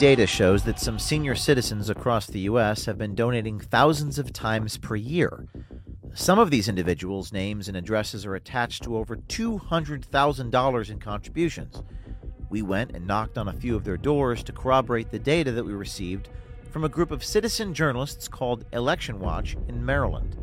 Data shows that some senior citizens across the U.S. have been donating thousands of times per year. Some of these individuals' names and addresses are attached to over $200,000 in contributions. We went and knocked on a few of their doors to corroborate the data that we received from a group of citizen journalists called Election Watch in Maryland.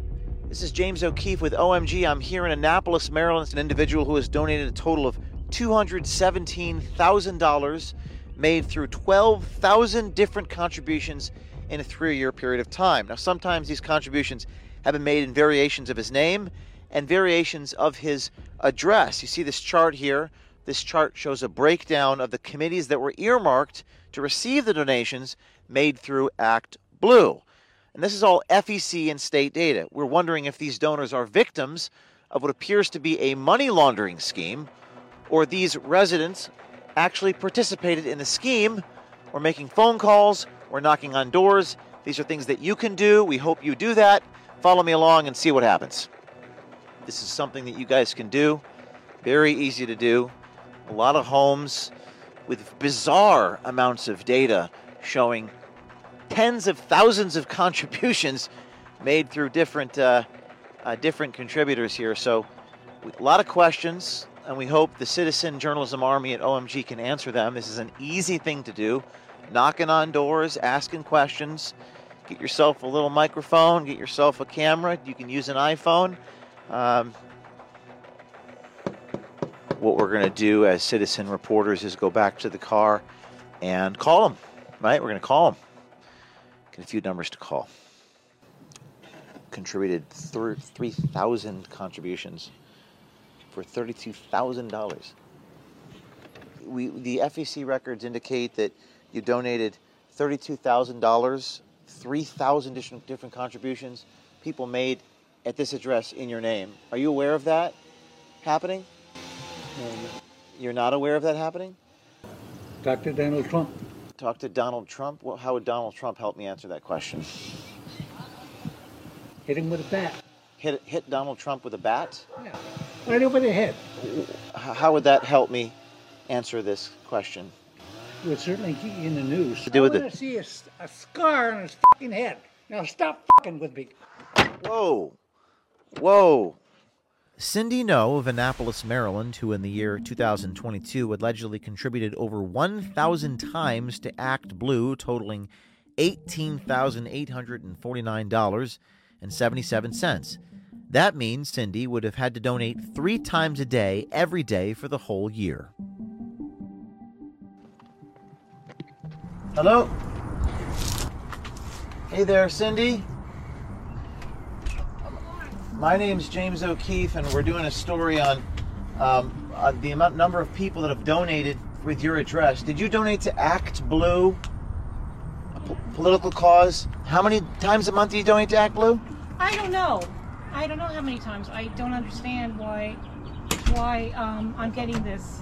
This is James O'Keefe with OMG. I'm here in Annapolis, Maryland. An individual who has donated a total of $217,000 made through 12,000 different contributions in a three year period of time. Now, sometimes these contributions have been made in variations of his name and variations of his address. You see this chart here. This chart shows a breakdown of the committees that were earmarked to receive the donations made through Act Blue. And this is all FEC and state data. We're wondering if these donors are victims of what appears to be a money laundering scheme, or these residents actually participated in the scheme or making phone calls or knocking on doors. These are things that you can do. We hope you do that. Follow me along and see what happens. This is something that you guys can do. Very easy to do. A lot of homes with bizarre amounts of data showing tens of thousands of contributions made through different uh, uh, different contributors here. So, a lot of questions, and we hope the Citizen Journalism Army at OMG can answer them. This is an easy thing to do knocking on doors, asking questions. Get yourself a little microphone, get yourself a camera. You can use an iPhone. Um, what we're going to do as citizen reporters is go back to the car and call them, right? We're going to call them. Get a few numbers to call. Contributed 3,000 contributions for $32,000. We, the FEC records indicate that you donated $32,000, 3,000 different, different contributions people made at this address in your name. Are you aware of that happening? You're not aware of that happening? Dr. Donald Trump. Talk to Donald Trump. Well, how would Donald Trump help me answer that question? Hit him with a bat. Hit hit Donald Trump with a bat? Yeah. Right over the head. How would that help me answer this question? It would certainly keep you in the news. To do with I it. want to see a scar on his fucking head. Now stop fucking with me. Whoa. Whoa. Cindy No of Annapolis, Maryland, who in the year 2022 allegedly contributed over 1,000 times to Act Blue, totaling $18,849.77. That means Cindy would have had to donate three times a day, every day, for the whole year. Hello? Hey there, Cindy. My name's James O'Keefe, and we're doing a story on um, uh, the amount number of people that have donated with your address. Did you donate to Act Blue, a po- political cause? How many times a month do you donate to Act Blue? I don't know. I don't know how many times. I don't understand why why um, I'm getting this.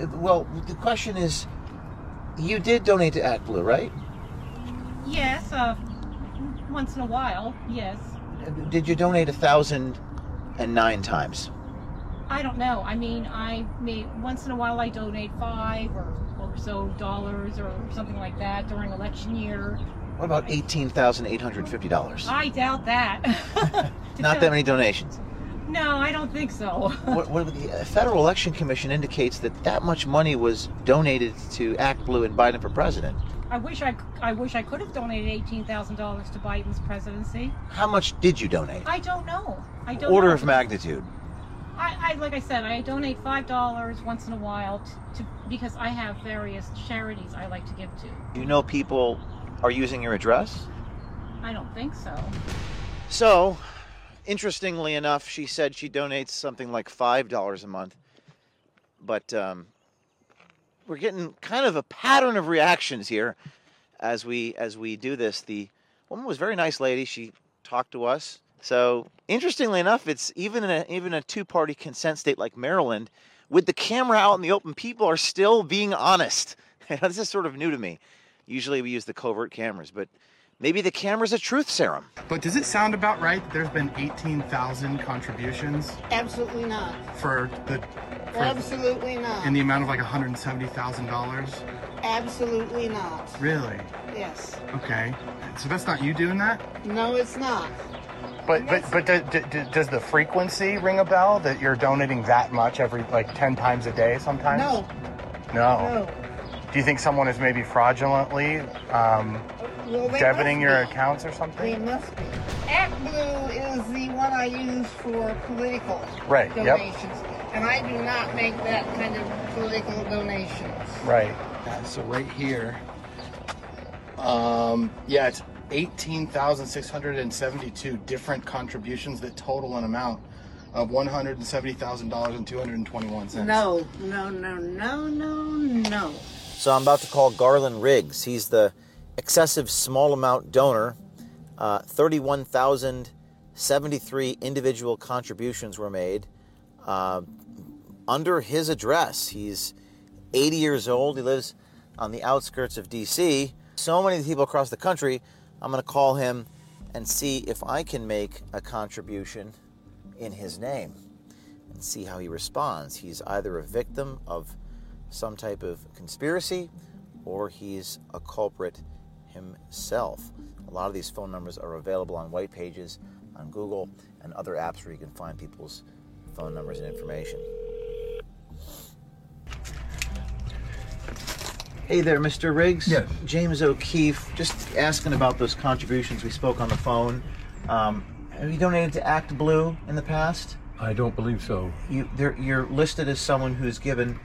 Uh, Well, the question is, you did donate to Act Blue, right? Yes, uh, once in a while. Yes. Did you donate a thousand and nine times? I don't know. I mean, I may once in a while I donate five or, or so dollars or something like that during election year. What about eighteen thousand eight hundred fifty dollars? I doubt that. Not that many donations. No, I don't think so. what, what the uh, Federal Election Commission indicates that that much money was donated to Act Blue and Biden for president. I wish I I wish I could have donated eighteen thousand dollars to Biden's presidency. How much did you donate? I don't know. I don't. Order know. of magnitude. I, I like I said, I donate five dollars once in a while to, to because I have various charities I like to give to. You know people are using your address? I don't think so. So, interestingly enough, she said she donates something like five dollars a month, but um, we're getting kind of a pattern of reactions here as we as we do this. The woman was a very nice lady. She talked to us. So, interestingly enough, it's even in a even a two party consent state like Maryland, with the camera out in the open, people are still being honest. this is sort of new to me. Usually, we use the covert cameras, but maybe the camera's a truth serum. But does it sound about right that there's been 18,000 contributions Absolutely not. for the for, Absolutely not. in the amount of like $170,000? Absolutely not. Really? Yes. Okay. So that's not you doing that? No, it's not. But but but do, do, do- does the frequency ring a bell that you're donating that much every like 10 times a day sometimes? No, No. no. Do you think someone is maybe fraudulently um, Well, debiting your be. accounts or something? They something? must be. Act Blue is the one I use for political Right, yep. donations. And I do not make that kind of political donations. Right. so right here, um, yeah, it's 18,672 different contributions that total an amount of $170,000 and 221 cents. No, no, no, no, no, no. So I'm about to call Garland Riggs. He's the excessive small amount donor. Uh, 31,073 individual contributions were made uh, under his address. He's 80 years old. He lives on the outskirts of D.C. So many people across the country. I'm going to call him and see if I can make a contribution in his name and see how he responds. He's either a victim of some type of conspiracy or he's a culprit himself. A lot of these phone numbers are available on white pages on Google and other apps where you can find people's phone numbers and information. Hey there, Mr. Riggs. Yes. James O'Keefe. Just asking about those contributions we spoke on the phone. Um, have you donated to Act Blue in the past? I don't believe so. you you're listed as someone who's given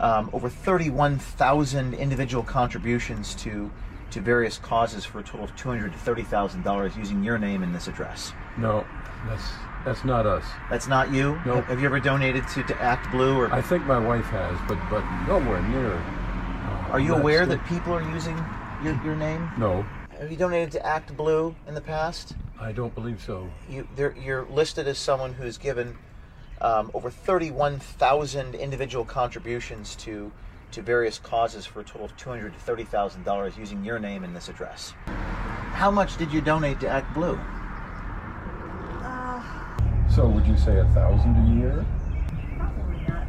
um, over 31,000 individual contributions to to various causes for a total of 200 to 30,000 dollars using your name in this address. No, that's that's not us. That's not you. No. Have you ever donated to, to Act Blue or I think my wife has, but but nowhere near. uh, are you aware the- that people are using your, your name? No, Have you donated to Act Blue in the past? I don't believe so. You, you're listed as someone who's given um, over 31,000 individual contributions to to various causes for a total of $230,000 using your name in this address. How much did you donate to Act Blue? So would you say a thousand a year? Probably not,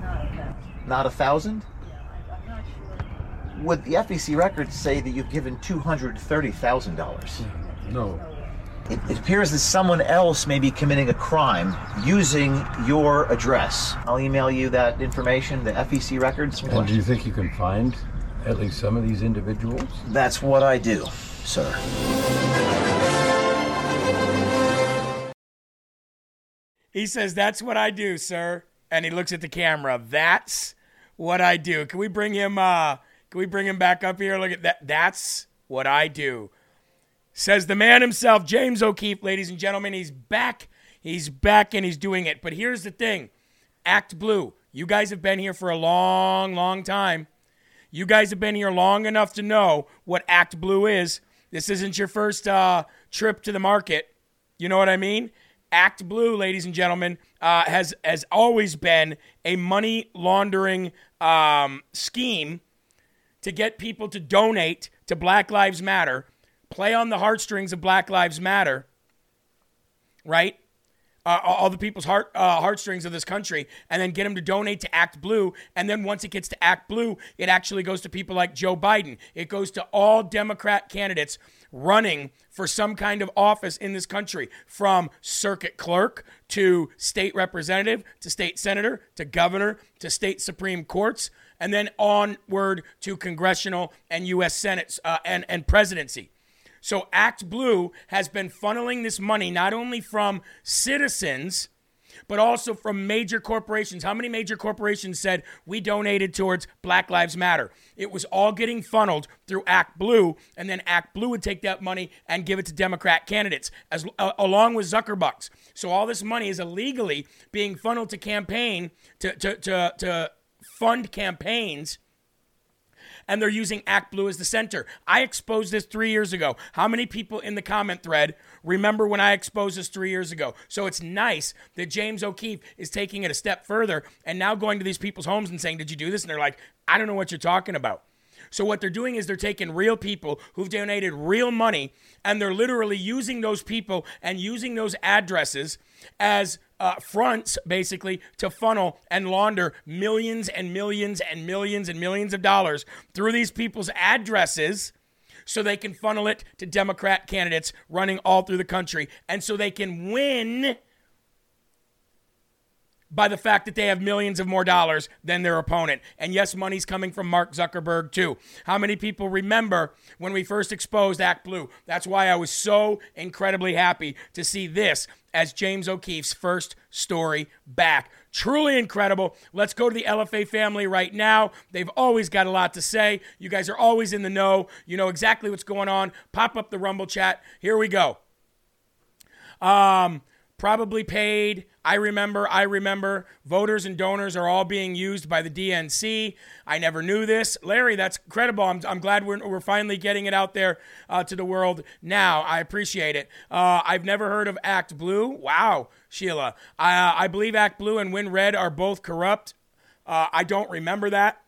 not a thousand. Not a thousand? Yeah, I, I'm not sure. Would the FEC records say that you've given $230,000? No. It, it appears that someone else may be committing a crime using your address. I'll email you that information, the FEC records. And do you think you can find at least some of these individuals? That's what I do, sir. He says, That's what I do, sir. And he looks at the camera. That's what I do. Can we bring him uh can we bring him back up here? Look at that. That's what I do. Says the man himself, James O'Keefe, ladies and gentlemen. He's back. He's back and he's doing it. But here's the thing Act Blue. You guys have been here for a long, long time. You guys have been here long enough to know what Act Blue is. This isn't your first uh, trip to the market. You know what I mean? Act Blue, ladies and gentlemen, uh, has has always been a money laundering um, scheme to get people to donate to Black Lives Matter, play on the heartstrings of Black Lives Matter, right? Uh, all the people's heart uh, heartstrings of this country, and then get them to donate to Act Blue. And then once it gets to Act Blue, it actually goes to people like Joe Biden. It goes to all Democrat candidates running for some kind of office in this country, from circuit clerk to state representative to state senator to governor to state supreme courts, and then onward to congressional and U.S. Senate uh, and and presidency. So Act Blue has been funneling this money not only from citizens, but also from major corporations. How many major corporations said we donated towards Black Lives Matter? It was all getting funneled through Act Blue, and then Act Blue would take that money and give it to Democrat candidates, as uh, along with Zuckerbucks. So all this money is illegally being funneled to campaign to to to, to fund campaigns and they're using Act Blue as the center. I exposed this three years ago. How many people in the comment thread remember when I exposed this three years ago? So it's nice that James O'Keefe is taking it a step further and now going to these people's homes and saying, Did you do this? And they're like, I don't know what you're talking about. So what they're doing is they're taking real people who've donated real money and they're literally using those people and using those addresses as uh, fronts basically to funnel and launder millions and millions and millions and millions of dollars through these people's addresses so they can funnel it to Democrat candidates running all through the country. And so they can win by the fact that they have millions of more dollars than their opponent. And yes, money's coming from Mark Zuckerberg too. How many people remember when we first exposed Act Blue? That's why I was so incredibly happy to see this as James O'Keefe's first story back. Truly incredible. Let's go to the LFA family right now. They've always got a lot to say. You guys are always in the know. You know exactly what's going on. Pop up the Rumble chat. Here we go. Um, probably paid. I remember, I remember voters and donors are all being used by the DNC. I never knew this. Larry, that's incredible. I'm, I'm glad we're, we're finally getting it out there uh, to the world now. I appreciate it. Uh, I've never heard of Act Blue. Wow, Sheila. I, uh, I believe Act Blue and Win Red are both corrupt. Uh, I don't remember that.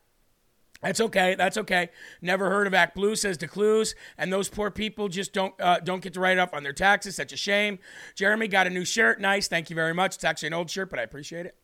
That's okay. That's okay. Never heard of Act Blue, says DeCluse, and those poor people just don't uh, don't get to write off on their taxes. Such a shame. Jeremy got a new shirt. Nice. Thank you very much. It's actually an old shirt, but I appreciate it.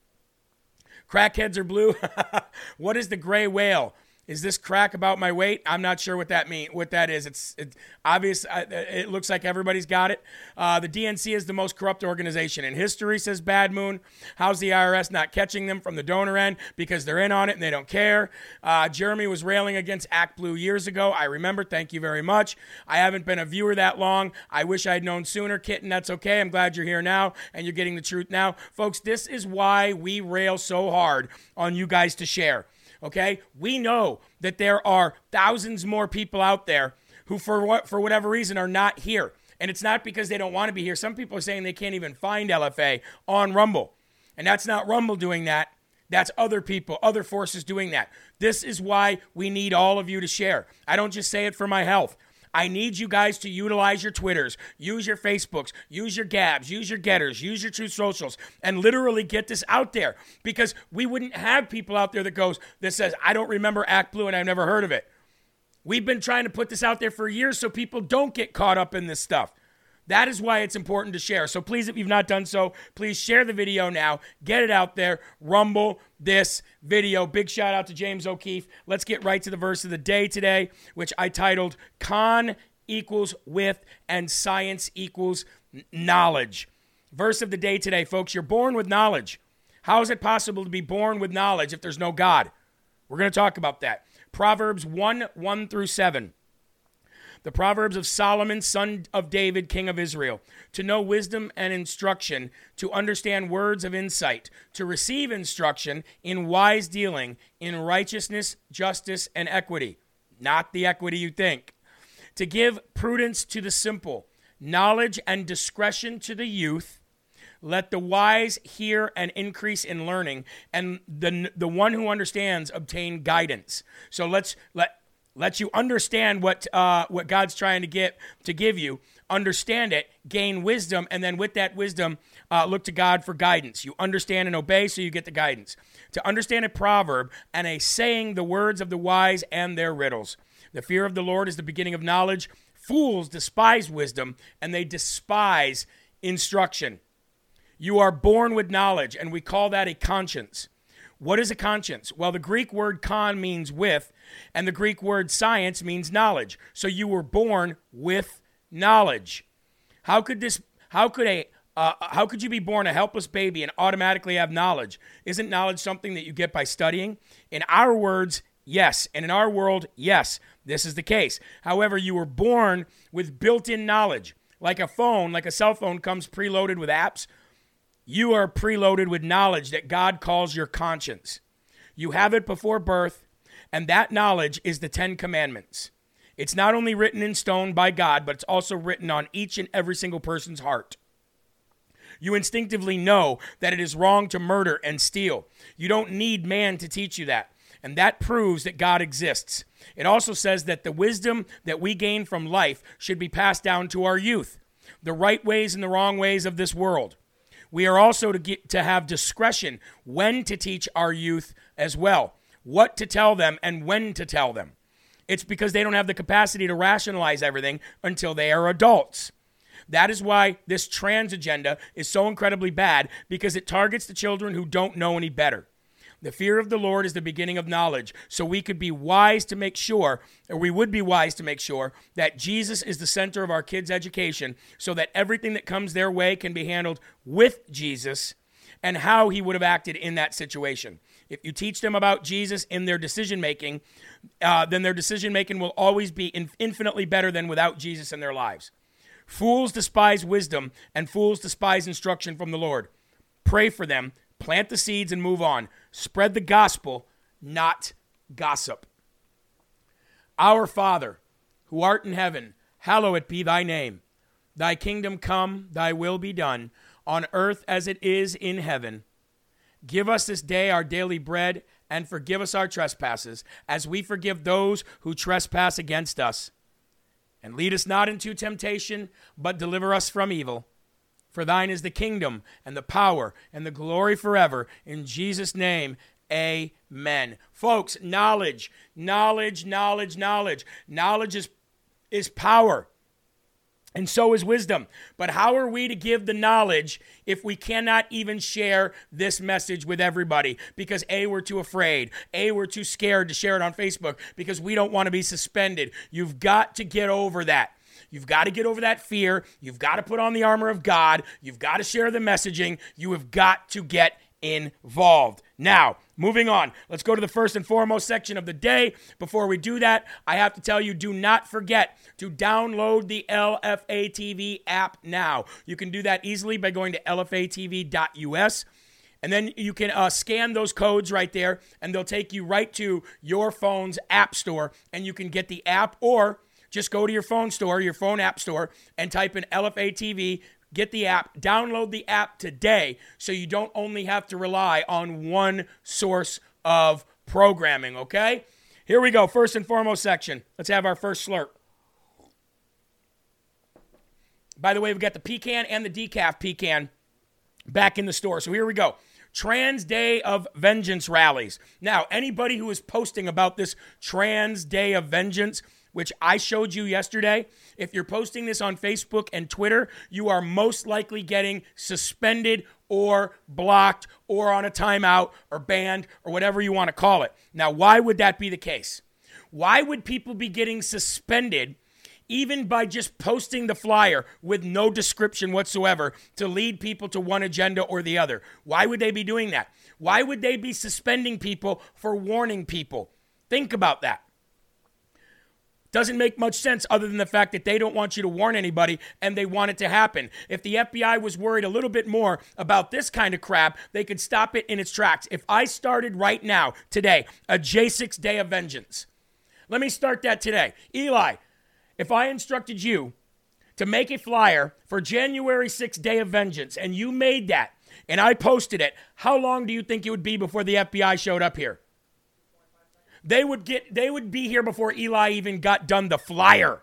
Crackheads are blue. what is the gray whale? Is this crack about my weight? I'm not sure what that mean. What that is? It's, it's obvious. Uh, it looks like everybody's got it. Uh, the DNC is the most corrupt organization in history, says Bad Moon. How's the IRS not catching them from the donor end because they're in on it and they don't care? Uh, Jeremy was railing against Act Blue years ago. I remember. Thank you very much. I haven't been a viewer that long. I wish I'd known sooner, Kitten. That's okay. I'm glad you're here now and you're getting the truth now, folks. This is why we rail so hard on you guys to share okay? We know that there are thousands more people out there who, for what for whatever reason, are not here. And it's not because they don't want to be here. Some people are saying they can't even find LFA on Rumble. And that's not Rumble doing that. That's other people, other forces doing that. This is why we need all of you to share. I don't just say it for my health. I need you guys to utilize your Twitters, use your Facebooks, use your Gabs, use your Getters, use your True Socials, and literally get this out there because we wouldn't have people out there that goes that says I don't remember Act Blue and I've never heard of it. We've been trying to put this out there for years so people don't get caught up in this stuff. That is why it's important to share. So please, if you've not done so, please share the video now. Get it out there. Rumble this video. Big shout out to James O'Keefe. Let's get right to the verse of the day today, which I titled Con equals with and science equals knowledge. Verse of the day today, folks. You're born with knowledge. How is it possible to be born with knowledge if there's no God? We're going to talk about that. Proverbs 1 1 through 7. The Proverbs of Solomon, son of David, king of Israel, to know wisdom and instruction, to understand words of insight, to receive instruction in wise dealing, in righteousness, justice, and equity. Not the equity you think. To give prudence to the simple, knowledge and discretion to the youth. Let the wise hear and increase in learning, and the, the one who understands obtain guidance. So let's let let you understand what uh, what God's trying to get to give you. Understand it, gain wisdom, and then with that wisdom, uh, look to God for guidance. You understand and obey, so you get the guidance. To understand a proverb and a saying, the words of the wise and their riddles. The fear of the Lord is the beginning of knowledge. Fools despise wisdom, and they despise instruction. You are born with knowledge, and we call that a conscience. What is a conscience? Well, the Greek word con means with, and the Greek word science means knowledge. So you were born with knowledge. How could this, how could a, uh, how could you be born a helpless baby and automatically have knowledge? Isn't knowledge something that you get by studying? In our words, yes. And in our world, yes, this is the case. However, you were born with built in knowledge. Like a phone, like a cell phone comes preloaded with apps you are preloaded with knowledge that God calls your conscience. You have it before birth, and that knowledge is the Ten Commandments. It's not only written in stone by God, but it's also written on each and every single person's heart. You instinctively know that it is wrong to murder and steal. You don't need man to teach you that. And that proves that God exists. It also says that the wisdom that we gain from life should be passed down to our youth, the right ways and the wrong ways of this world. We are also to get to have discretion when to teach our youth as well, what to tell them and when to tell them. It's because they don't have the capacity to rationalize everything until they are adults. That is why this trans agenda is so incredibly bad because it targets the children who don't know any better. The fear of the Lord is the beginning of knowledge. So we could be wise to make sure, or we would be wise to make sure, that Jesus is the center of our kids' education so that everything that comes their way can be handled with Jesus and how he would have acted in that situation. If you teach them about Jesus in their decision making, uh, then their decision making will always be infinitely better than without Jesus in their lives. Fools despise wisdom, and fools despise instruction from the Lord. Pray for them Plant the seeds and move on. Spread the gospel, not gossip. Our Father, who art in heaven, hallowed be thy name. Thy kingdom come, thy will be done, on earth as it is in heaven. Give us this day our daily bread, and forgive us our trespasses, as we forgive those who trespass against us. And lead us not into temptation, but deliver us from evil. For thine is the kingdom and the power and the glory forever. In Jesus' name, amen. Folks, knowledge, knowledge, knowledge, knowledge. Knowledge is, is power. And so is wisdom. But how are we to give the knowledge if we cannot even share this message with everybody? Because A, we're too afraid. A, we're too scared to share it on Facebook because we don't want to be suspended. You've got to get over that. You've got to get over that fear. You've got to put on the armor of God. You've got to share the messaging. You have got to get involved. Now, moving on, let's go to the first and foremost section of the day. Before we do that, I have to tell you do not forget to download the LFA TV app now. You can do that easily by going to lfatv.us. And then you can uh, scan those codes right there, and they'll take you right to your phone's app store, and you can get the app or just go to your phone store, your phone app store, and type in LFA TV. Get the app, download the app today so you don't only have to rely on one source of programming, okay? Here we go. First and foremost section. Let's have our first slurp. By the way, we've got the pecan and the decaf pecan back in the store. So here we go. Trans Day of Vengeance rallies. Now, anybody who is posting about this Trans Day of Vengeance, which I showed you yesterday, if you're posting this on Facebook and Twitter, you are most likely getting suspended or blocked or on a timeout or banned or whatever you want to call it. Now, why would that be the case? Why would people be getting suspended even by just posting the flyer with no description whatsoever to lead people to one agenda or the other? Why would they be doing that? Why would they be suspending people for warning people? Think about that. Doesn't make much sense other than the fact that they don't want you to warn anybody and they want it to happen. If the FBI was worried a little bit more about this kind of crap, they could stop it in its tracks. If I started right now, today, a J6 Day of Vengeance, let me start that today. Eli, if I instructed you to make a flyer for January 6th Day of Vengeance and you made that and I posted it, how long do you think it would be before the FBI showed up here? They would get they would be here before Eli even got done the flyer.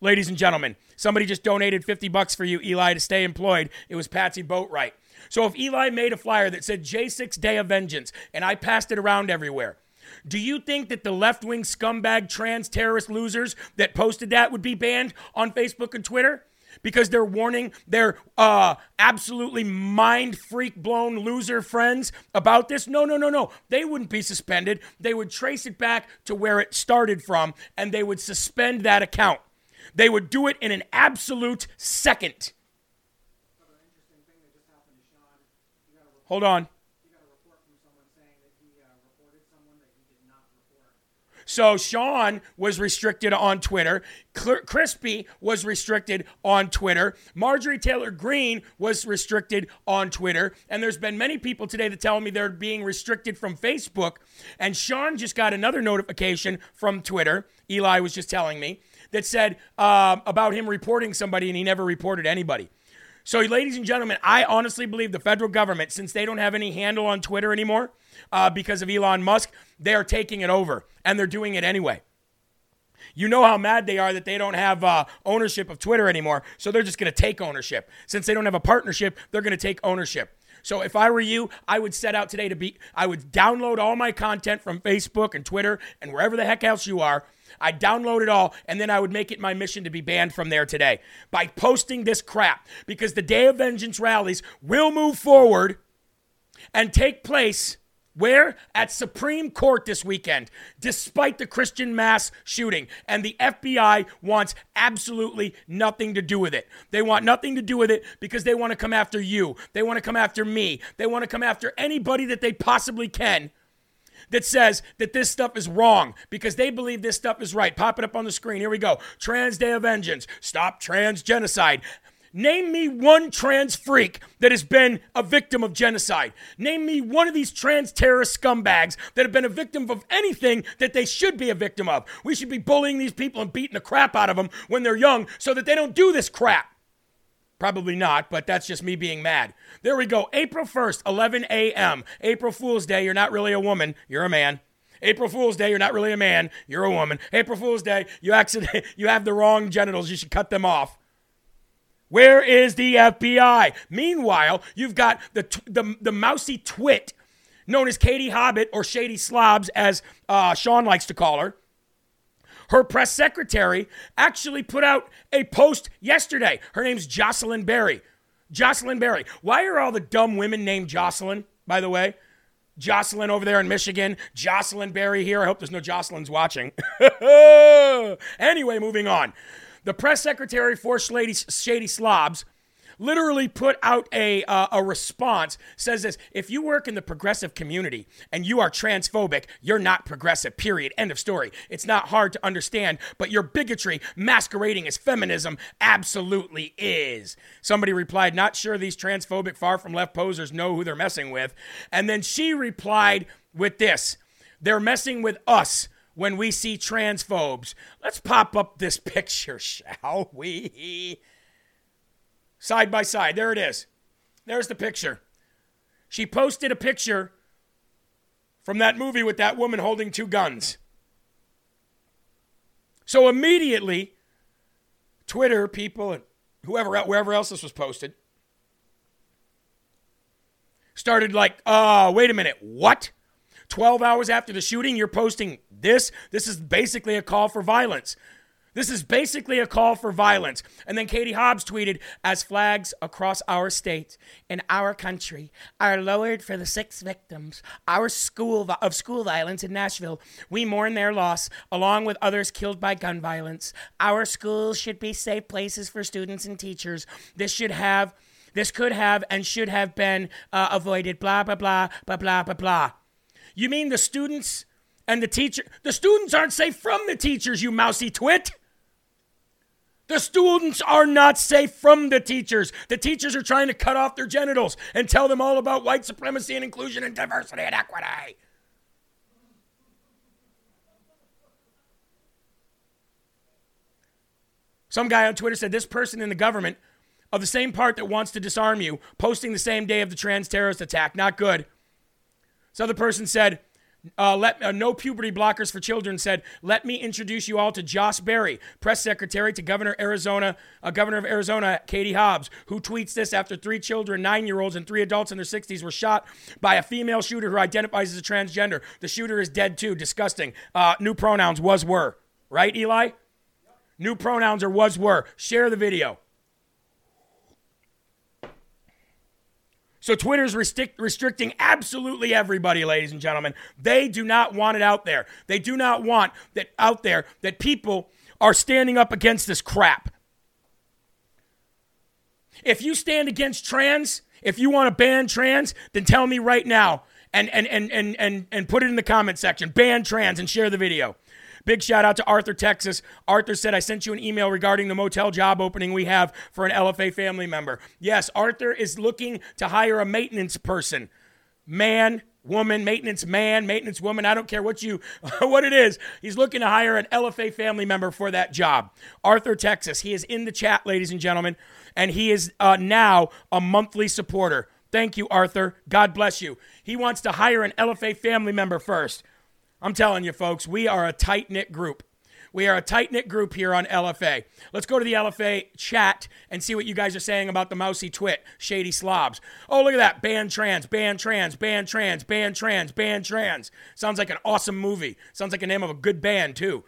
Ladies and gentlemen, somebody just donated 50 bucks for you, Eli, to stay employed. It was Patsy Boatwright. So if Eli made a flyer that said J6 Day of Vengeance and I passed it around everywhere, do you think that the left wing scumbag trans terrorist losers that posted that would be banned on Facebook and Twitter? Because they're warning their uh, absolutely mind freak blown loser friends about this? No, no, no, no. They wouldn't be suspended. They would trace it back to where it started from and they would suspend that account. They would do it in an absolute second. Hold on. So Sean was restricted on Twitter. Crispy was restricted on Twitter. Marjorie Taylor Greene was restricted on Twitter. And there's been many people today that tell me they're being restricted from Facebook. And Sean just got another notification from Twitter. Eli was just telling me that said um, about him reporting somebody, and he never reported anybody. So, ladies and gentlemen, I honestly believe the federal government, since they don't have any handle on Twitter anymore uh, because of Elon Musk, they are taking it over and they're doing it anyway. You know how mad they are that they don't have uh, ownership of Twitter anymore, so they're just going to take ownership. Since they don't have a partnership, they're going to take ownership. So if I were you, I would set out today to be, I would download all my content from Facebook and Twitter and wherever the heck else you are I download it all, and then I would make it my mission to be banned from there today by posting this crap because the Day of Vengeance rallies will move forward and take place. Where? At Supreme Court this weekend, despite the Christian mass shooting. And the FBI wants absolutely nothing to do with it. They want nothing to do with it because they want to come after you. They want to come after me. They want to come after anybody that they possibly can that says that this stuff is wrong because they believe this stuff is right. Pop it up on the screen. Here we go. Trans Day of Vengeance. Stop trans genocide. Name me one trans freak that has been a victim of genocide. Name me one of these trans terrorist scumbags that have been a victim of anything that they should be a victim of. We should be bullying these people and beating the crap out of them when they're young so that they don't do this crap. Probably not, but that's just me being mad. There we go. April 1st, 11 a.m. April Fool's Day, you're not really a woman, you're a man. April Fool's Day, you're not really a man, you're a woman. April Fool's Day, you accident you have the wrong genitals, you should cut them off. Where is the FBI? Meanwhile, you've got the the, the mousy twit known as Katie Hobbit or Shady Slobs, as uh, Sean likes to call her her press secretary actually put out a post yesterday. Her name's Josselyn Berry. Josselyn Berry. Why are all the dumb women named Jocelyn, by the way? Jocelyn over there in Michigan, Josselyn Berry here. I hope there's no Jocelyn's watching. anyway, moving on. The press secretary for Shady, Shady Slobs literally put out a, uh, a response says this if you work in the progressive community and you are transphobic you're not progressive period end of story it's not hard to understand but your bigotry masquerading as feminism absolutely is somebody replied not sure these transphobic far from left posers know who they're messing with and then she replied with this they're messing with us when we see transphobes. Let's pop up this picture, shall we? Side by side. There it is. There's the picture. She posted a picture from that movie with that woman holding two guns. So immediately, Twitter people and whoever, wherever else this was posted, started like, uh, wait a minute, what? 12 hours after the shooting, you're posting this? This is basically a call for violence. This is basically a call for violence. And then Katie Hobbs tweeted As flags across our state and our country are lowered for the six victims our school of school violence in Nashville, we mourn their loss along with others killed by gun violence. Our schools should be safe places for students and teachers. This should have. This could have and should have been uh, avoided. Blah, blah, blah, blah, blah, blah, blah. You mean the students and the teacher? The students aren't safe from the teachers, you mousy twit. The students are not safe from the teachers. The teachers are trying to cut off their genitals and tell them all about white supremacy and inclusion and diversity and equity. Some guy on Twitter said this person in the government of the same part that wants to disarm you posting the same day of the trans terrorist attack. Not good. This other person said, uh, let uh, no puberty blockers for children said, "Let me introduce you all to Josh Berry, press secretary to Governor Arizona, uh, Governor of Arizona Katie Hobbs, who tweets this after three children, nine-year-olds, and three adults in their 60s were shot by a female shooter who identifies as a transgender. The shooter is dead too. Disgusting. Uh, new pronouns was were right, Eli. New pronouns are was were. Share the video. So Twitter's restrict, restricting absolutely everybody, ladies and gentlemen. They do not want it out there. They do not want that out there that people are standing up against this crap. If you stand against trans, if you want to ban trans, then tell me right now and and and and and, and put it in the comment section. Ban trans and share the video. Big shout out to Arthur, Texas. Arthur said, I sent you an email regarding the motel job opening we have for an LFA family member. Yes, Arthur is looking to hire a maintenance person. Man, woman, maintenance man, maintenance woman, I don't care what you what it is. He's looking to hire an LFA family member for that job. Arthur, Texas. He is in the chat, ladies and gentlemen, and he is uh, now a monthly supporter. Thank you, Arthur. God bless you. He wants to hire an LFA family member first. I'm telling you, folks, we are a tight knit group. We are a tight knit group here on LFA. Let's go to the LFA chat and see what you guys are saying about the mousy twit, shady slobs. Oh, look at that. Ban trans, ban trans, ban trans, ban trans, ban trans. Sounds like an awesome movie. Sounds like a name of a good band, too.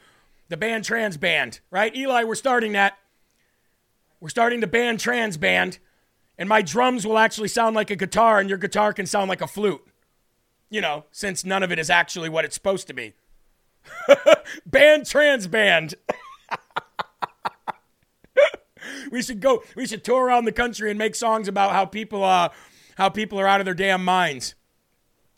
The Ban Trans Band, right? Eli, we're starting that. We're starting the Ban Trans Band. And my drums will actually sound like a guitar, and your guitar can sound like a flute you know, since none of it is actually what it's supposed to be. band trans band. we should go we should tour around the country and make songs about how people uh how people are out of their damn minds.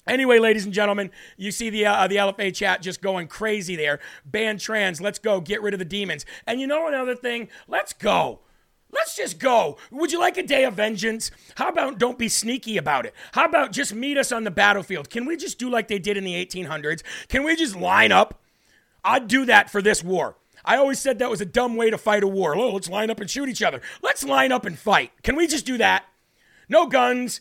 Anyway, ladies and gentlemen, you see the uh, the LFA chat just going crazy there. Ban trans, let's go, get rid of the demons. And you know another thing? Let's go. Let's just go. Would you like a day of vengeance? How about don't be sneaky about it? How about just meet us on the battlefield? Can we just do like they did in the 1800s? Can we just line up? I'd do that for this war. I always said that was a dumb way to fight a war. Oh, let's line up and shoot each other. Let's line up and fight. Can we just do that? No guns,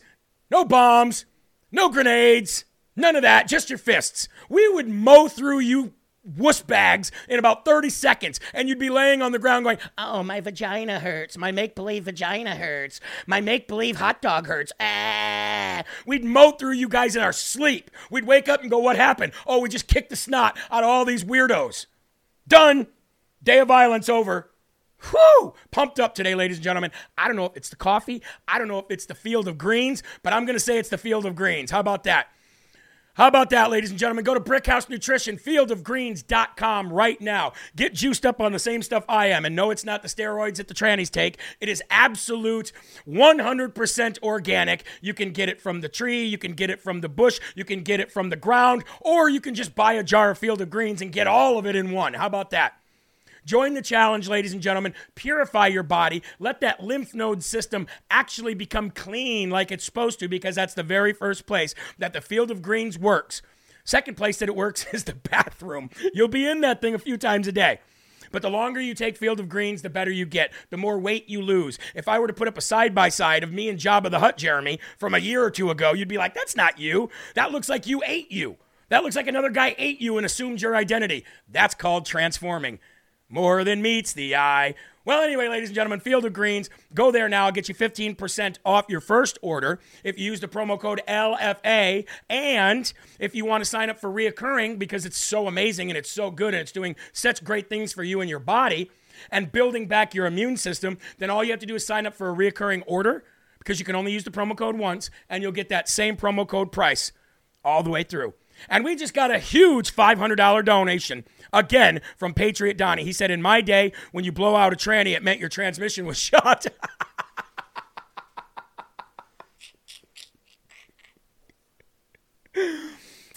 no bombs, no grenades, none of that, just your fists. We would mow through you wuss bags in about 30 seconds and you'd be laying on the ground going oh my vagina hurts my make-believe vagina hurts my make-believe hot dog hurts ah. we'd mow through you guys in our sleep we'd wake up and go what happened oh we just kicked the snot out of all these weirdos done day of violence over Whew! Pumped up today, ladies and gentlemen. I don't know if it's the coffee. I don't know if it's the field of greens, but I'm going to say it's the field of greens. How about that? How about that, ladies and gentlemen? Go to Brickhouse Nutrition, fieldofgreens.com right now. Get juiced up on the same stuff I am. And no, it's not the steroids that the trannies take. It is absolute 100% organic. You can get it from the tree, you can get it from the bush, you can get it from the ground, or you can just buy a jar of Field of Greens and get all of it in one. How about that? Join the challenge, ladies and gentlemen. Purify your body. Let that lymph node system actually become clean like it's supposed to, because that's the very first place that the field of greens works. Second place that it works is the bathroom. You'll be in that thing a few times a day. But the longer you take Field of Greens, the better you get, the more weight you lose. If I were to put up a side by side of me and Jabba the Hutt, Jeremy, from a year or two ago, you'd be like, that's not you. That looks like you ate you. That looks like another guy ate you and assumed your identity. That's called transforming more than meets the eye. Well, anyway, ladies and gentlemen, Field of Greens, go there now. Get you 15% off your first order if you use the promo code LFA. And if you want to sign up for reoccurring because it's so amazing and it's so good and it's doing such great things for you and your body and building back your immune system, then all you have to do is sign up for a reoccurring order because you can only use the promo code once and you'll get that same promo code price all the way through. And we just got a huge $500 donation again from Patriot Donnie. He said, In my day, when you blow out a tranny, it meant your transmission was shot.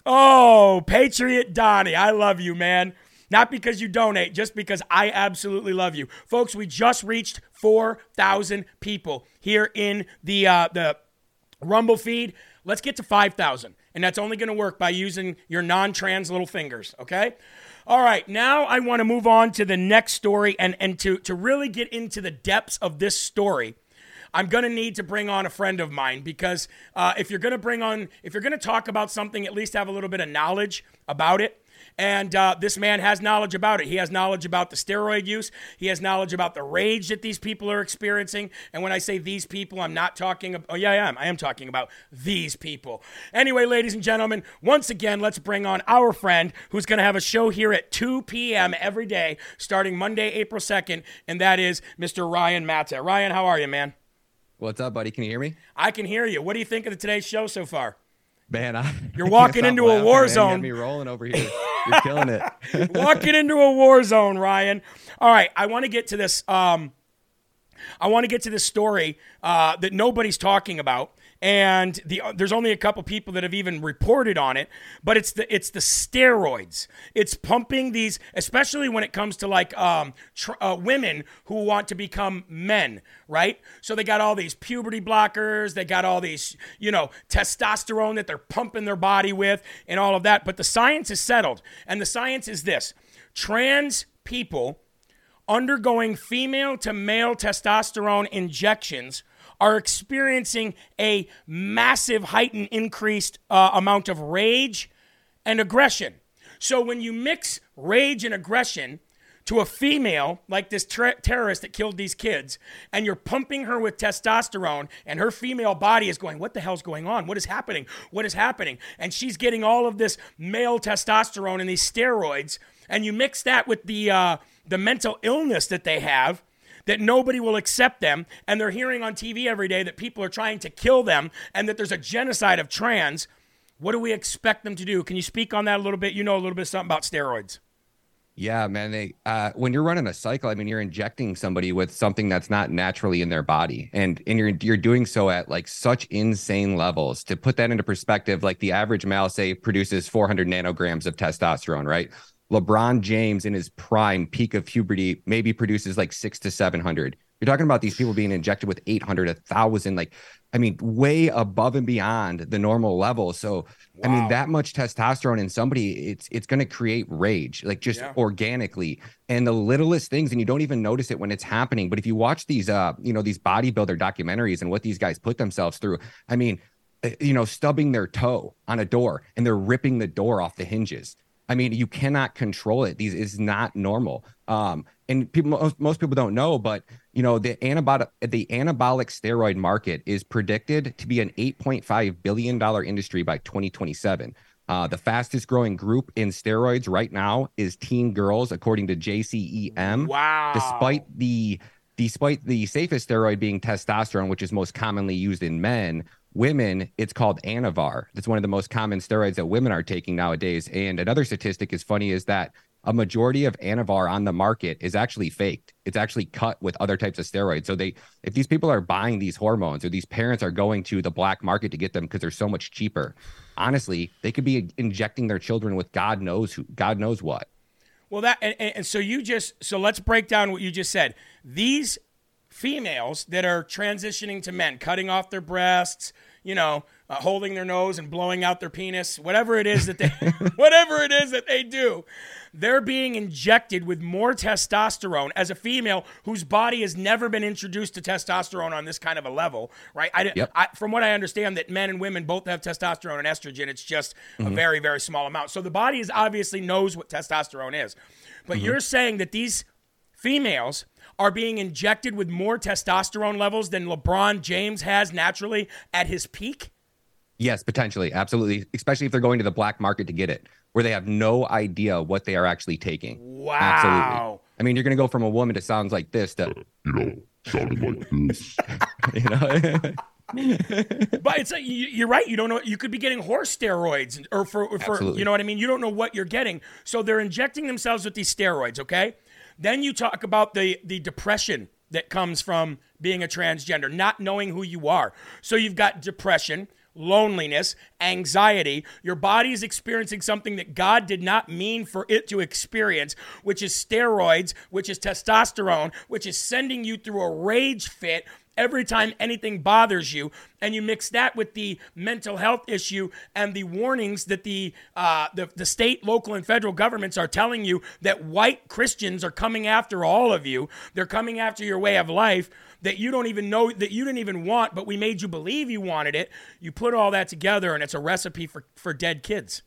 oh, Patriot Donnie, I love you, man. Not because you donate, just because I absolutely love you. Folks, we just reached 4,000 people here in the, uh, the Rumble feed. Let's get to 5,000. And that's only going to work by using your non trans little fingers, okay? All right, now I want to move on to the next story and, and to, to really get into the depths of this story. I'm going to need to bring on a friend of mine because uh, if you're going to bring on, if you're going to talk about something, at least have a little bit of knowledge about it. And uh, this man has knowledge about it. He has knowledge about the steroid use. He has knowledge about the rage that these people are experiencing. And when I say these people, I'm not talking about, oh, yeah, I am. I am talking about these people. Anyway, ladies and gentlemen, once again, let's bring on our friend who's going to have a show here at 2 p.m. every day starting Monday, April 2nd. And that is Mr. Ryan Matta. Ryan, how are you, man? What's up, buddy? Can you hear me? I can hear you. What do you think of the today's show so far? Man, I, you're walking into a war zone. me rolling over here. You're killing it. walking into a war zone, Ryan. All right, I want to get to this. Um, I want to get to this story uh, that nobody's talking about, and the, there's only a couple people that have even reported on it. But it's the it's the steroids. It's pumping these, especially when it comes to like um, tr- uh, women who want to become men, right? So they got all these puberty blockers, they got all these you know testosterone that they're pumping their body with, and all of that. But the science is settled, and the science is this: trans people undergoing female to male testosterone injections are experiencing a massive heightened increased uh, amount of rage and aggression. So when you mix rage and aggression to a female like this ter- terrorist that killed these kids and you're pumping her with testosterone and her female body is going what the hell's going on? What is happening? What is happening? And she's getting all of this male testosterone and these steroids and you mix that with the uh, the mental illness that they have that nobody will accept them and they're hearing on TV every day that people are trying to kill them and that there's a genocide of trans what do we expect them to do can you speak on that a little bit you know a little bit something about steroids yeah, man. They uh, when you're running a cycle, I mean, you're injecting somebody with something that's not naturally in their body, and and you're you're doing so at like such insane levels. To put that into perspective, like the average male, say, produces 400 nanograms of testosterone, right? LeBron James in his prime peak of puberty maybe produces like six to 700. You're talking about these people being injected with 800, 1,000, like, I mean, way above and beyond the normal level. So, wow. I mean, that much testosterone in somebody, it's it's going to create rage, like just yeah. organically. And the littlest things, and you don't even notice it when it's happening. But if you watch these, uh, you know, these bodybuilder documentaries and what these guys put themselves through, I mean, eh, you know, stubbing their toe on a door and they're ripping the door off the hinges. I mean, you cannot control it. These is not normal. Um, and people, most, most people don't know, but you know, the anabolic the anabolic steroid market is predicted to be an 8.5 billion dollar industry by 2027. Uh, the fastest growing group in steroids right now is teen girls, according to JCEM. Wow. Despite the despite the safest steroid being testosterone, which is most commonly used in men, women, it's called Anavar. That's one of the most common steroids that women are taking nowadays. And another statistic is funny is that a majority of Anavar on the market is actually faked. It's actually cut with other types of steroids. So they, if these people are buying these hormones or these parents are going to the black market to get them because they're so much cheaper, honestly, they could be injecting their children with God knows who, God knows what. Well, that and, and so you just so let's break down what you just said. These females that are transitioning to men, cutting off their breasts, you know, uh, holding their nose and blowing out their penis, whatever it is that they, whatever it is that they do, they're being injected with more testosterone as a female whose body has never been introduced to testosterone on this kind of a level, right? I, yep. I, from what I understand, that men and women both have testosterone and estrogen. It's just mm-hmm. a very, very small amount. So the body is obviously knows what testosterone is. But mm-hmm. you're saying that these females are being injected with more testosterone levels than LeBron James has naturally at his peak? Yes, potentially. Absolutely. Especially if they're going to the black market to get it, where they have no idea what they are actually taking. Wow. Absolutely. I mean, you're going to go from a woman to sounds like this to, You know, sounded like this. you know, but it's like you- you're right. You don't know. You could be getting horse steroids, or for, or for Absolutely. you know what I mean. You don't know what you're getting. So they're injecting themselves with these steroids. Okay. Then you talk about the the depression that comes from being a transgender, not knowing who you are. So you've got depression. Loneliness, anxiety. Your body is experiencing something that God did not mean for it to experience, which is steroids, which is testosterone, which is sending you through a rage fit every time anything bothers you and you mix that with the mental health issue and the warnings that the, uh, the the state local and federal governments are telling you that white christians are coming after all of you they're coming after your way of life that you don't even know that you didn't even want but we made you believe you wanted it you put all that together and it's a recipe for for dead kids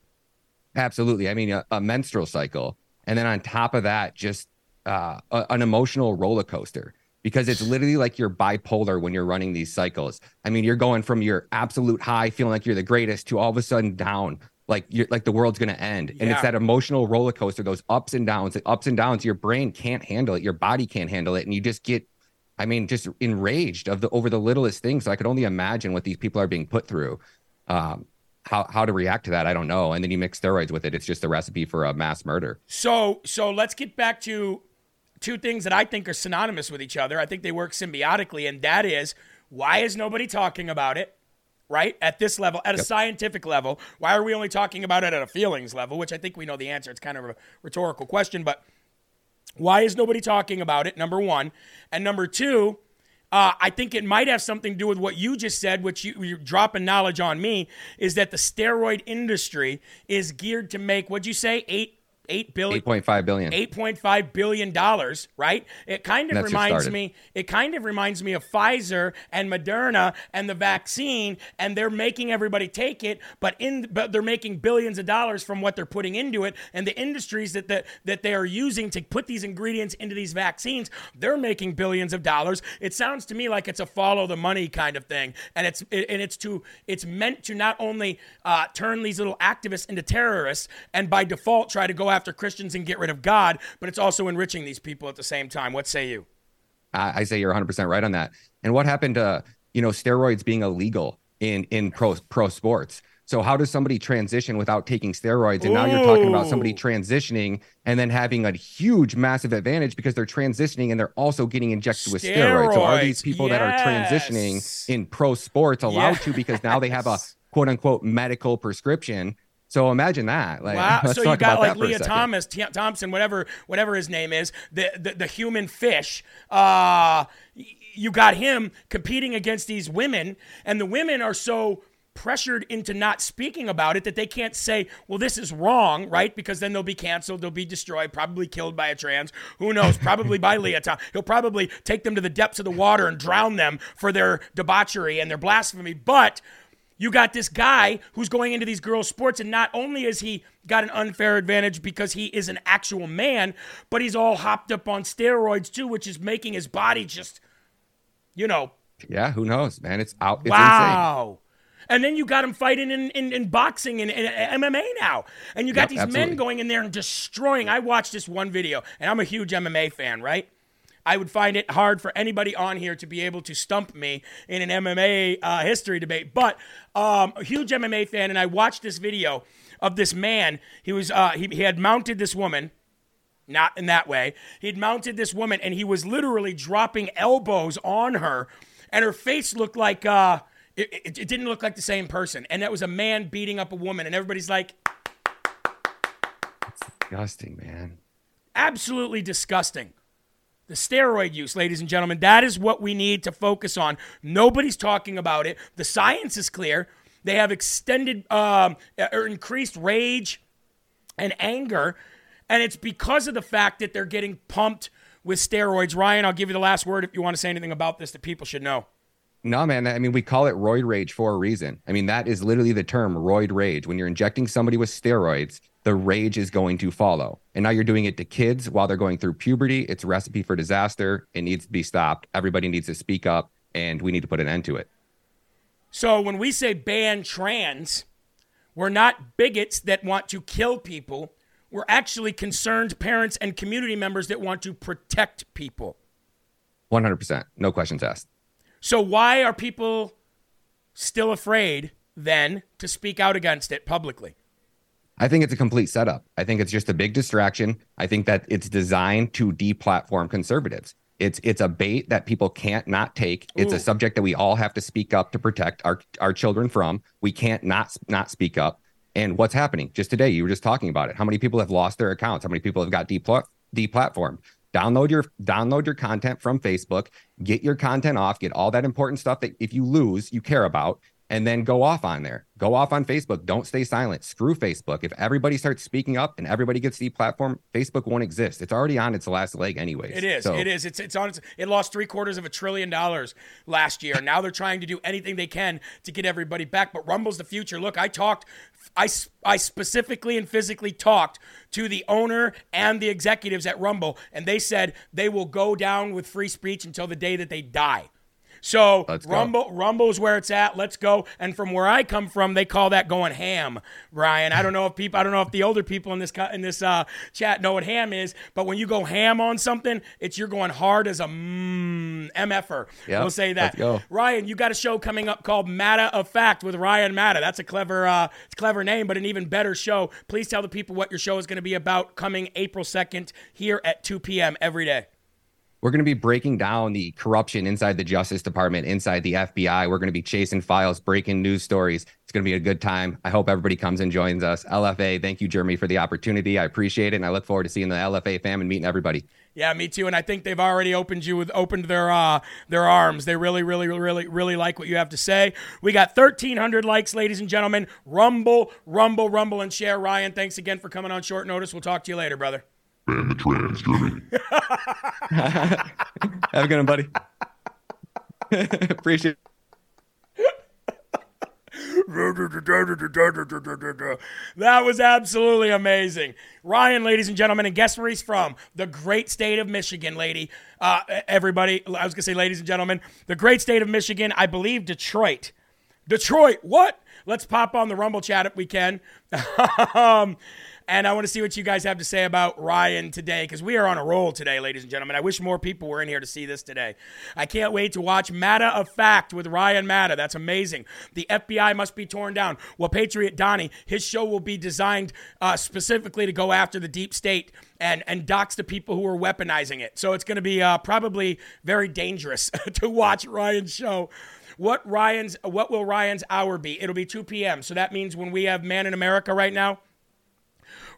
absolutely. I mean, a, a menstrual cycle. And then on top of that, just uh, a, an emotional roller coaster because it's literally like you're bipolar when you're running these cycles. I mean, you're going from your absolute high, feeling like you're the greatest, to all of a sudden down, like you're like the world's gonna end. And Yeah. it's that emotional roller coaster, those ups and downs, the ups and downs. Your brain can't handle it, your body can't handle it, and you just get, I mean, just enraged of the over the littlest things. So I could only imagine what these people are being put through. Um, how how to react to that, I don't know. And then you mix steroids with it. It's just a recipe for a mass murder. So so let's get back to two things that I think are synonymous with each other. I think they work symbiotically, and that is why is nobody talking about it? Right at this level, at a scientific level, why are we only talking about it at a feelings level? Which I think we know the answer. It's kind of a rhetorical question, but why is nobody talking about it? Number one, and number two, uh, I think it might have something to do with what you just said, which you, you're dropping knowledge on me, is that the steroid industry is geared to make, what'd you say, eight, eight billion, Eight point five billion. eight point five billion dollars, right? It kind of reminds me. It kind of reminds me of Pfizer and Moderna and the vaccine, and they're making everybody take it, but in but they're making billions of dollars from what they're putting into it, and the industries that that that they are using to put these ingredients into these vaccines, they're making billions of dollars. It sounds to me like it's a follow the money kind of thing, and it's it, and it's to it's meant to not only uh, turn these little activists into terrorists and by default try to go after Christians and get rid of God, but it's also enriching these people at the same time. What say you? I, I say you're 100 percent right on that. And what happened to you know steroids being illegal in in pro pro sports? So how does somebody transition without taking steroids? And now you're talking about somebody transitioning and then having a huge, massive advantage because they're transitioning and they're also getting injected with steroids. So are these Steroids, people that are transitioning in pro sports allowed to because now they have a quote unquote medical prescription? So imagine that. Like, Wow. So you got like that for a Lia. Thomas, T- Thompson, whatever, whatever his name is, the the, the human fish. Uh, you got him competing against these women, and the women are so pressured into not speaking about it that they can't say, well, this is wrong, right? Because then they'll be canceled, they'll be destroyed, probably killed by a trans. Who knows? Probably by Lia Thompson. He'll probably take them to the depths of the water and drown them for their debauchery and their blasphemy. But you got this guy who's going into these girls' sports, and not only is he got an unfair advantage because he is an actual man, but he's all hopped up on steroids too, which is making his body just, you know, Yeah, who knows, man? It's out. It's insane. wow. And then you got him fighting in, in, in boxing and, and MMA now. And you got Yep, these absolutely. men going in there and destroying. I watched this one video, and I'm a huge MMA fan, right? I would find it hard for anybody on here to be able to stump me in an MMA uh, history debate. But um, a huge MMA fan, and I watched this video of this man. He was uh, he, he had mounted this woman not in that way. He'd mounted this woman and he was literally dropping elbows on her, and her face looked like uh, it, it, it didn't look like the same person. And that was a man beating up a woman, and everybody's like, Disgusting, man. absolutely disgusting. The steroid use, ladies and gentlemen, that is what we need to focus on. Nobody's talking about it. The science is clear. They have extended um, or increased rage and anger, and it's because of the fact that they're getting pumped with steroids. Ryan, I'll give you the last word if you want to say anything about this that people should know. No, man. I mean, we call it roid rage for a reason. I mean, that is literally the term roid rage. When you're injecting somebody with steroids, the rage is going to follow. And now you're doing it to kids while they're going through puberty. It's a recipe for disaster. It needs to be stopped. Everybody needs to speak up, and we need to put an end to it. So when we say ban trans, we're not bigots that want to kill people. We're actually concerned parents and community members that want to protect people. 100%. No questions asked. So why are people still afraid then to speak out against it publicly? I think it's a complete setup. I think it's just a big distraction. I think that it's designed to deplatform conservatives. It's it's a bait that people can't not take. It's Ooh. a subject that we all have to speak up to protect our our children from. We can't not not speak up. And what's happening? Just today, you were just talking about it. How many people have lost their accounts? How many people have got deplat- deplatformed? Download your download your content from Facebook. Get your content off. Get all that important stuff that if you lose, you care about, and then go off on there. Go off on Facebook. Don't stay silent. Screw Facebook. If everybody starts speaking up and everybody gets the platform, Facebook won't exist. It's already on its last leg, anyways. It is. So- It is. It's it's on. Its, it lost three quarters of a trillion dollars last year. Now they're trying to do anything they can to get everybody back. But Rumble's the future. Look, I talked. I I specifically and physically talked to the owner and the executives at Rumble, and they said they will go down with free speech until the day that they die. So Let's go. Rumble Rumble's where it's at. Let's go. And from where I come from, they call that going ham, Ryan. I don't know if people, I don't know if the older people in this in this uh, chat know what ham is, but when you go ham on something, it's you're going hard as a mm, mf'er. Yep. We'll say that. Let's go. Ryan, you got a show coming up called Matter of Fact with Ryan Matta. That's a clever, uh, clever name, but an even better show. Please tell the people what your show is going to be about coming April 2nd here at 2 p.m. every day. We're going to be breaking down the corruption inside the Justice Department, inside the FBI. We're going to be chasing files, breaking news stories. It's going to be a good time. I hope everybody comes and joins us. LFA, thank you, Jeremy, for the opportunity. I appreciate it, and I look forward to seeing the LFA fam and meeting everybody. Yeah, me too. And I think they've already opened you with opened their uh their arms. They really, really, really, really like what you have to say. We got 1,300 likes, ladies and gentlemen. Rumble, rumble, rumble, and share. Ryan, thanks again for coming on short notice. We'll talk to you later, brother. Ban the trans, Jeremy. Have a good one, buddy. appreciate That was absolutely amazing. Ryan, ladies and gentlemen, and guess where he's from? The great state of Michigan, lady. Uh, everybody, I was going to say, ladies and gentlemen, the great state of Michigan, I believe Detroit. Detroit, what? Let's pop on the Rumble chat if we can. um, and I want to see what you guys have to say about Ryan today because we are on a roll today, ladies and gentlemen. I wish more people were in here to see this today. I can't wait to watch Matta of Fact with Ryan Matta. That's amazing. The FBI must be torn down. Well, Patriot Donnie, his show will be designed uh, specifically to go after the deep state and, and dox the people who are weaponizing it. So it's going to be uh, probably very dangerous to watch Ryan's show. What Ryan's what will Ryan's hour be? It'll be 2 p.m. So that means when we have Man in America right now,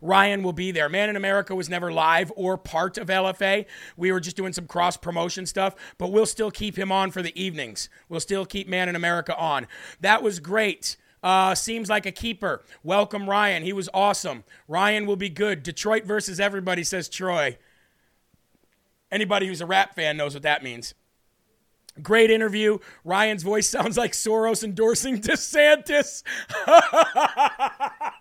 Ryan will be there. Man in America was never live or part of LFA. We were just doing some cross promotion stuff, but we'll still keep him on for the evenings. We'll still keep Man in America on. That was great. Uh, seems like a keeper. Welcome, Ryan. He was awesome. Ryan will be good. Detroit versus everybody, says Troy. Anybody who's a rap fan knows what that means. Great interview. Ryan's voice sounds like Soros endorsing DeSantis.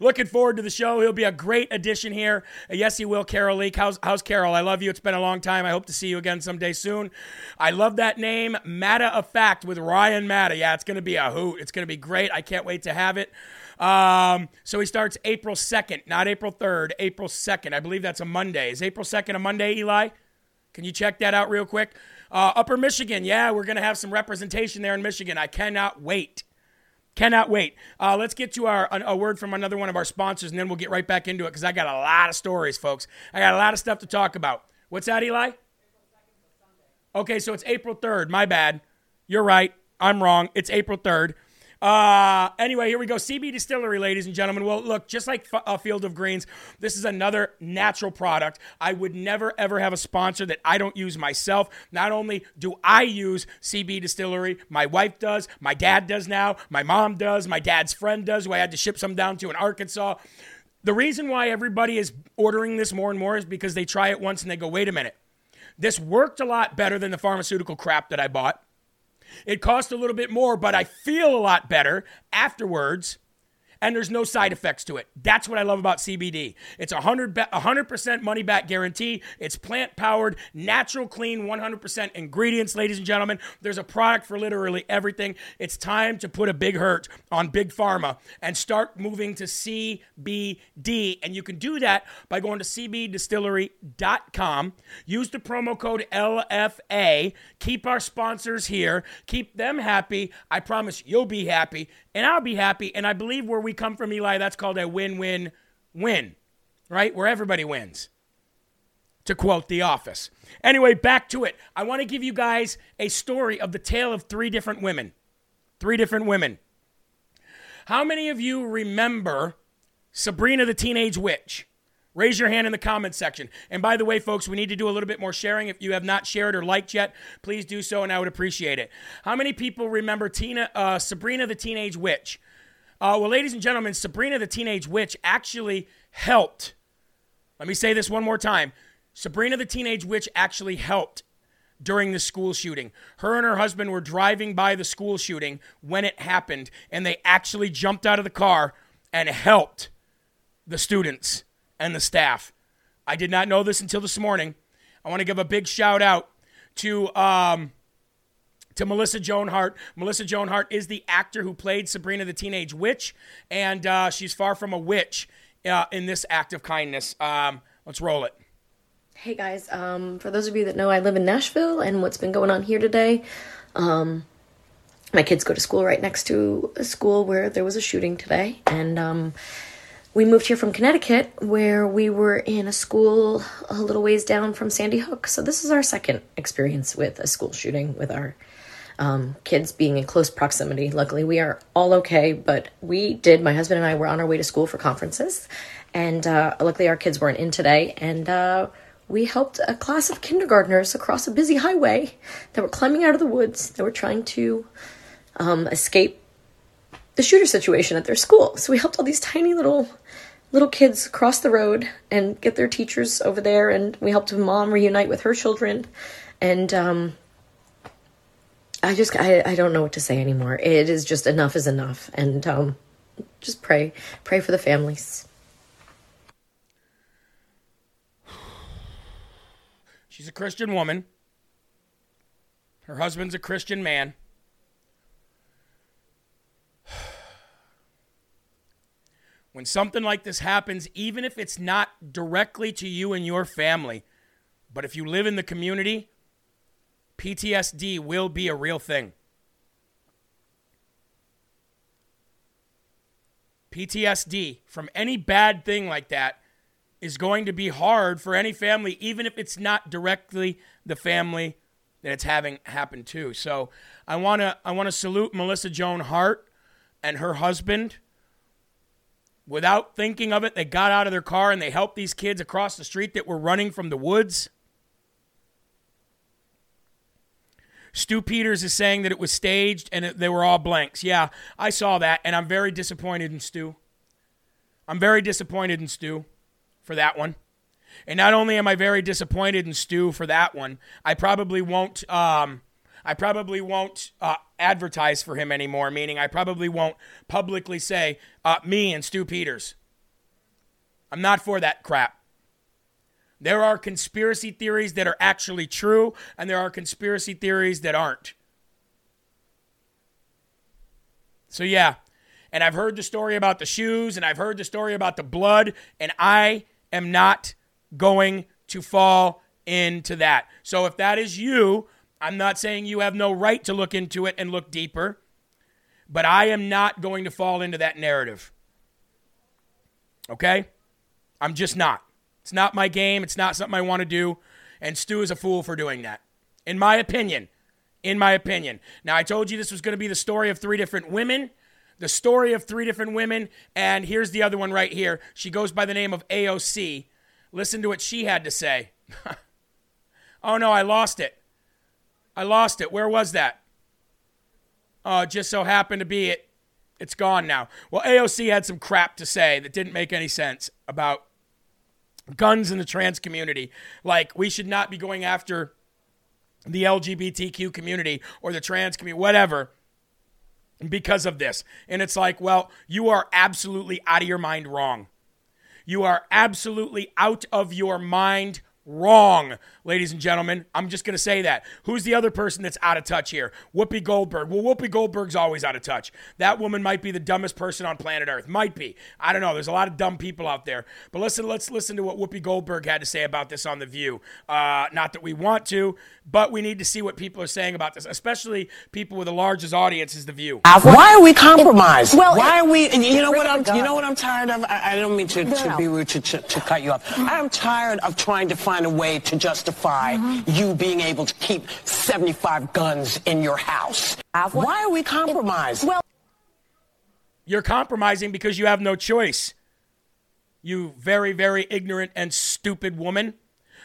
Looking forward to the show. He'll be a great addition here. Yes, he will. Carol Leak. How's, how's Carol? I love you. It's been a long time. I hope to see you again someday soon. I love that name, Matta of Fact with Ryan Matta. Yeah, it's going to be a hoot. It's going to be great. I can't wait to have it. Um, so he starts April 2nd, not April 3rd, April 2nd. I believe that's a Monday. Is April 2nd a Monday, Eli? Can you check that out real quick? Uh, Upper Michigan. Yeah, we're going to have some representation there in Michigan. I cannot wait. Cannot wait. Uh, let's get to our a, word from another one of our sponsors, and then we'll get right back into it because I got a lot of stories, folks. I got a lot of stuff to talk about. What's that, Eli? Okay, so it's April 3rd. My bad. You're right. I'm wrong. It's April 3rd. Uh, anyway, here we go. CB Distillery, ladies and gentlemen. Well, look, just like F- uh, Field of Greens, this is another natural product. I would never, ever have a sponsor that I don't use myself. Not only do I use CB Distillery, my wife does, my dad does now, my mom does, my dad's friend does, who I had to ship some down to in Arkansas. The reason why everybody is ordering this more and more is because they try it once and they go, wait a minute. This worked a lot better than the pharmaceutical crap that I bought. It cost a little bit more, but I feel a lot better afterwards and there's no side effects to it. That's what I love about CBD. It's a 100 100% money back guarantee. It's plant powered, natural, clean, 100% ingredients, ladies and gentlemen. There's a product for literally everything. It's time to put a big hurt on Big Pharma and start moving to CBD. And you can do that by going to cbdistillery.com. Use the promo code LFA. Keep our sponsors here. Keep them happy. I promise you'll be happy and I'll be happy. And I believe where we come from, Eli, that's called a win win win, right? Where everybody wins, to quote The Office. Anyway, back to it. I want to give you guys a story of the tale of three different women. Three different women. How many of you remember Sabrina the Teenage Witch? Raise your hand in the comment section. And by the way, folks, we need to do a little bit more sharing. If you have not shared or liked yet, please do so, and I would appreciate it. How many people remember Tina, uh, Sabrina the Teenage Witch? Uh, well, ladies and gentlemen, Sabrina the Teenage Witch actually helped. Let me say this one more time. Sabrina the Teenage Witch actually helped during the school shooting. Her and her husband were driving by the school shooting when it happened, and they actually jumped out of the car and helped the students and the staff. I did not know this until this morning. I want to give a big shout out to um, to Melissa Joan Hart. Melissa Joan Hart is the actor who played Sabrina the Teenage Witch, and uh, she's far from a witch uh, in this act of kindness. Um, let's roll it. Hey guys, um, for those of you that know, I live in Nashville, and what's been going on here today, um, my kids go to school right next to a school where there was a shooting today, and um, we moved here from Connecticut, where we were in a school a little ways down from Sandy Hook. So this is our second experience with a school shooting with our um, kids being in close proximity. Luckily, we are all okay, but we did. My husband and I were on our way to school for conferences, and uh, luckily our kids weren't in today, and. Uh, we helped a class of kindergartners across a busy highway that were climbing out of the woods. They were trying to um, escape the shooter situation at their school. So we helped all these tiny little little kids cross the road and get their teachers over there and we helped a mom reunite with her children and um, I just I, I don't know what to say anymore. It is just enough is enough and um, just pray pray for the families. She's a Christian woman. Her husband's a Christian man. when something like this happens, even if it's not directly to you and your family, but if you live in the community, PTSD will be a real thing. PTSD from any bad thing like that is going to be hard for any family, even if it's not directly the family that it's having happen to. So I wanna I wanna salute Melissa Joan Hart and her husband without thinking of it, they got out of their car and they helped these kids across the street that were running from the woods. Stu Peters is saying that it was staged and it, they were all blanks. Yeah, I saw that, and I'm very disappointed in Stu. I'm very disappointed in Stu for that one. And not only am I very disappointed in Stu for that one, I probably won't. Um, I probably won't uh, advertise for him anymore, meaning I probably won't publicly say, uh, me and Stu Peters. I'm not for that crap. There are conspiracy theories that are actually true, and there are conspiracy theories that aren't. So, yeah. And I've heard the story about the shoes, and I've heard the story about the blood, and I am not going to fall into that. So, if that is you, I'm not saying you have no right to look into it and look deeper, but I am not going to fall into that narrative. Okay? I'm just not. It's not my game. It's not something I want to do. And Stu is a fool for doing that, in my opinion. In my opinion. Now, I told you this was going to be the story of three different women. The story of three different women. And here's the other one right here. She goes by the name of AOC. Listen to what she had to say. oh, no, I lost it. I lost it. Where was that? Oh, just so happened to be it. It's gone now. Well, AOC had some crap to say that didn't make any sense about guns in the trans community. Like, we should not be going after the LGBTQ community or the trans community, whatever, because of this. And it's like, well, you are absolutely out of your mind wrong. You are absolutely out of your mind wrong, ladies and gentlemen. I'm just going to say that. Who's the other person that's out of touch here? Whoopi Goldberg. Well, Whoopi Goldberg's always out of touch. That woman might be the dumbest person on planet Earth. Might be. I don't know. There's a lot of dumb people out there. But listen, let's listen to what Whoopi Goldberg had to say about this on The View. Uh, not that we want to, but we need to see what people are saying about this, especially people with the largest audience is The View. Why are we compromised? Well, Why are we? and You know what? I'm, God. you know what I'm tired of. I, I don't mean to, to be rude to, to, to cut you off. I'm tired of trying to find a way to justify mm-hmm. you being able to keep 75 guns in your house. Why are we compromised? Well, You're compromising because you have no choice. You very, very ignorant and stupid woman.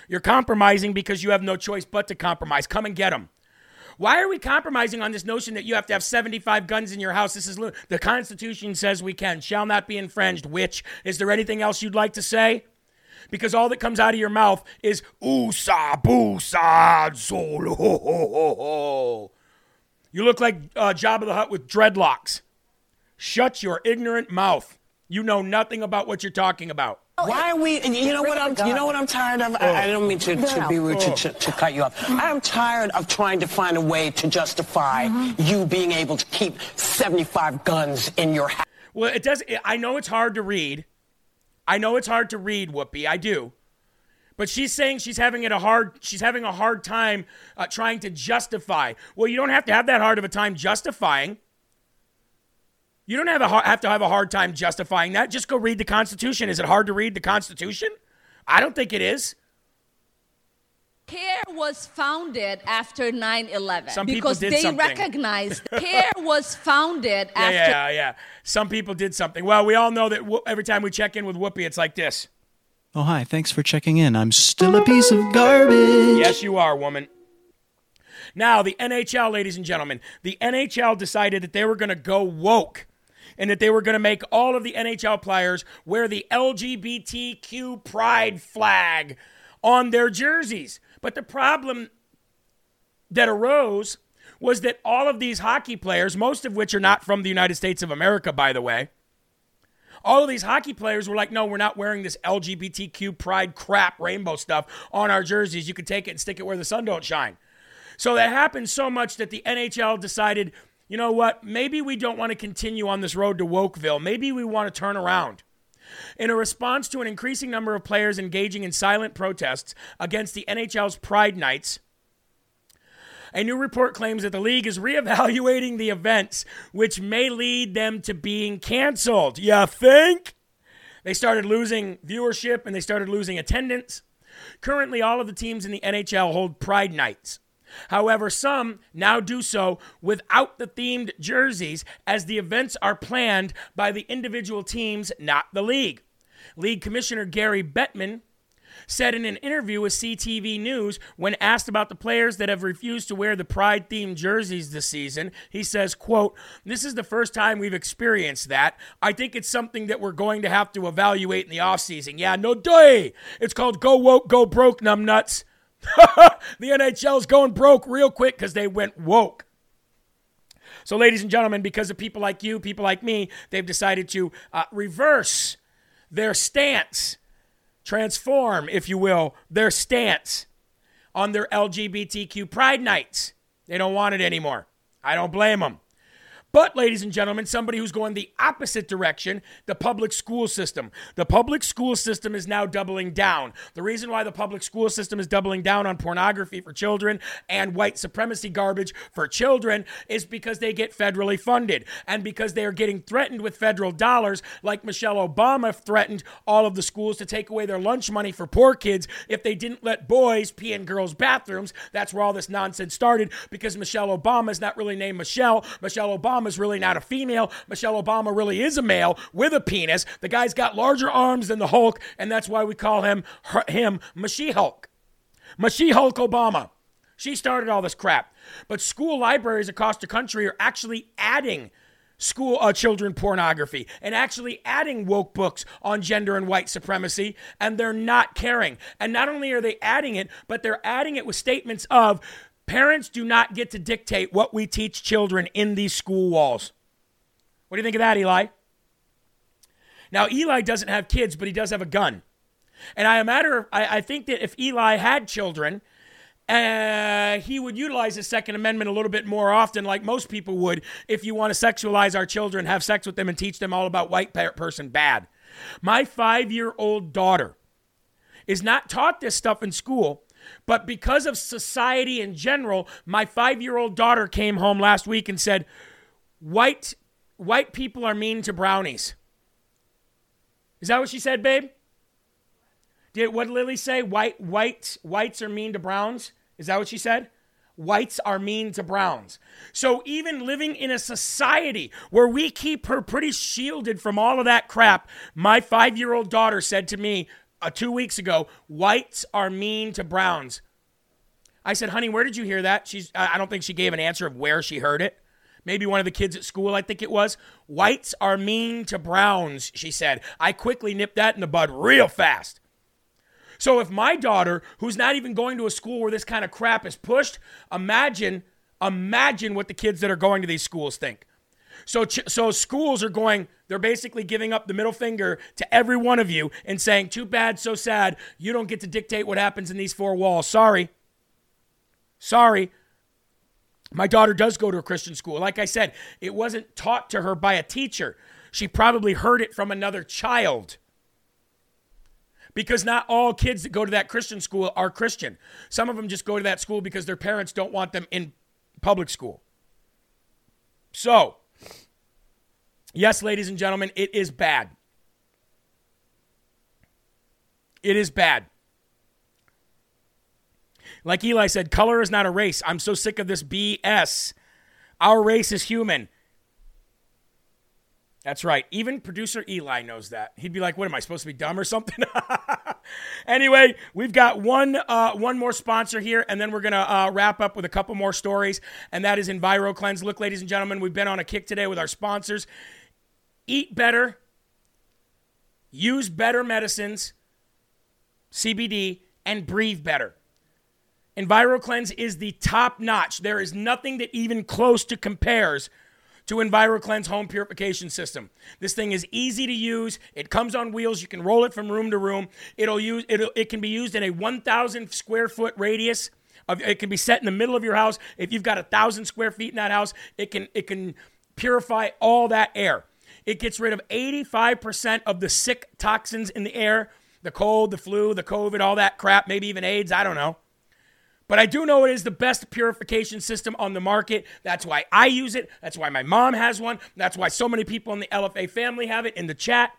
You're compromising because you have no choice but to compromise. Come and get them. Why are we compromising on this notion that you have to have 75 guns in your house? This is the Constitution says we can, shall not be infringed. Which is there anything else you'd like to say? Because all that comes out of your mouth is oosa boosa solo. Ho, ho, ho, ho. You look like uh, Jabba the Hutt with dreadlocks. Shut your ignorant mouth. You know nothing about what you're talking about. Why are we? and You know what I'm. You know what I'm tired of. I, I don't mean to, to be rude to, to, to cut you off. I'm tired of trying to find a way to justify you being able to keep 75 guns in your house. Well, it does. I know it's hard to read. I know it's hard to read, Whoopi. I do. But she's saying she's having it a hard. She's having a hard time uh, trying to justify. Well, you don't have to have that hard of a time justifying. You don't have, a, have to have a hard time justifying that. Just go read the Constitution. Is it hard to read the Constitution? I don't think it is. CAIR was founded after 9-11 Some people because did they something. recognized CAIR was founded Yeah, after yeah, yeah. Some people did something. Well, we all know that every time we check in with Whoopi, it's like this. Oh, hi. Thanks for checking in. I'm still a piece of garbage. Yes, you are, woman. Now, the NHL, ladies and gentlemen, the NHL decided that they were going to go woke and that they were going to make all of the NHL players wear the LGBTQ pride flag on their jerseys. But the problem that arose was that all of these hockey players, most of which are not from the United States of America, by the way, all of these hockey players were like, no, we're not wearing this LGBTQ pride crap rainbow stuff on our jerseys. You can take it and stick it where the sun don't shine. So that happened so much that the NHL decided, you know what? Maybe we don't want to continue on this road to Wokeville. Maybe we want to turn around. In a response to an increasing number of players engaging in silent protests against the NHL's Pride Nights, a new report claims that the league is reevaluating the events, which may lead them to being canceled. You think? They started losing viewership and they started losing attendance. Currently, all of the teams in the NHL hold Pride Nights. However, some now do so without the themed jerseys as the events are planned by the individual teams, not the league. League Commissioner Gary Bettman said in an interview with CTV News when asked about the players that have refused to wear the pride themed jerseys this season, he says, quote, "This is the first time we've experienced that. I think it's something that we're going to have to evaluate in the offseason. Yeah, no day. It's called go woke, go broke, numbnuts. the NHL's going broke real quick because they went woke. So, ladies and gentlemen, because of people like you, people like me, they've decided to uh, reverse their stance, transform, if you will, their stance on their LGBTQ pride nights. They don't want it anymore. I don't blame them. But, ladies and gentlemen, somebody who's going the opposite direction, the public school system. The public school system is now doubling down. The reason why the public school system is doubling down on pornography for children and white supremacy garbage for children is because they get federally funded and because they are getting threatened with federal dollars, like Michelle Obama threatened all of the schools to take away their lunch money for poor kids if they didn't let boys pee in girls' bathrooms. That's where all this nonsense started because Michelle Obama is not really named Michelle. Michelle Obama is really not a female. Michelle Obama really is a male with a penis. The guy's got larger arms than the Hulk, and that's why we call him her, him Mashi Hulk. Mashi Hulk Obama. She started all this crap. But school libraries across the country are actually adding school uh, children pornography and actually adding woke books on gender and white supremacy and they're not caring and not only are they adding it but they're adding it with statements of parents do not get to dictate what we teach children in these school walls. What do you think of that eli? Now eli doesn't have kids but he does have a gun. And i matter I, I think that if eli had children uh, he would utilize the Second Amendment a little bit more often, like most people would, if you want to sexualize our children, have sex with them, and teach them all about white person bad. My five year old daughter is not taught this stuff in school, but because of society in general, my five year old daughter came home last week and said, White, white people are mean to brownies. Is that what she said, babe? Did what did Lily say? White white whites are mean to browns? Is that what she said? Whites are mean to browns. So even living in a society where we keep her pretty shielded from all of that crap, my 5-year-old daughter said to me uh, 2 weeks ago, whites are mean to browns. I said, "Honey, where did you hear that?" She's I don't think she gave an answer of where she heard it. Maybe one of the kids at school, I think it was. Whites are mean to browns, she said. I quickly nipped that in the bud real fast. So if my daughter, who's not even going to a school where this kind of crap is pushed, imagine, imagine what the kids that are going to these schools think. So, so schools are going, they're basically giving up the middle finger to every one of you and saying, too bad, so sad. You don't get to dictate what happens in these four walls. Sorry. Sorry. My daughter does go to a Christian school. Like I said, it wasn't taught to her by a teacher. She probably heard it from another child because not all kids that go to that Christian school are Christian. Some of them just go to that school because their parents don't want them in public school. So, yes, ladies and gentlemen, it is bad. It is bad. Like Eli said, color is not a race. I'm so sick of this BS. Our race is human. That's right. Even producer Eli knows that. He'd be like, "What am I supposed to be dumb or something?" anyway, we've got one uh, one more sponsor here, and then we're gonna uh, wrap up with a couple more stories, and that is EnviroKlenz. Look, ladies and gentlemen, we've been on a kick today with our sponsors. Eat better, use better medicines, CBD, and breathe better. EnviroKlenz is the top notch. There is nothing that even close to compares to EnviroKlenz home purification system. This thing is easy to use. It comes on wheels. You can roll it from room to room. It'll use it. It can be used in a 1,000 square foot radius. Of, it can be set in the middle of your house. If you've got a thousand square feet in that house, it can it can purify all that air. It gets rid of 85% of the sick toxins in the air, the cold, the flu, the COVID, all that crap, maybe even AIDS. I don't know. But I do know it is the best purification system on the market. That's why I use it. That's why my mom has one. That's why so many people in the LFA family have it in the chat.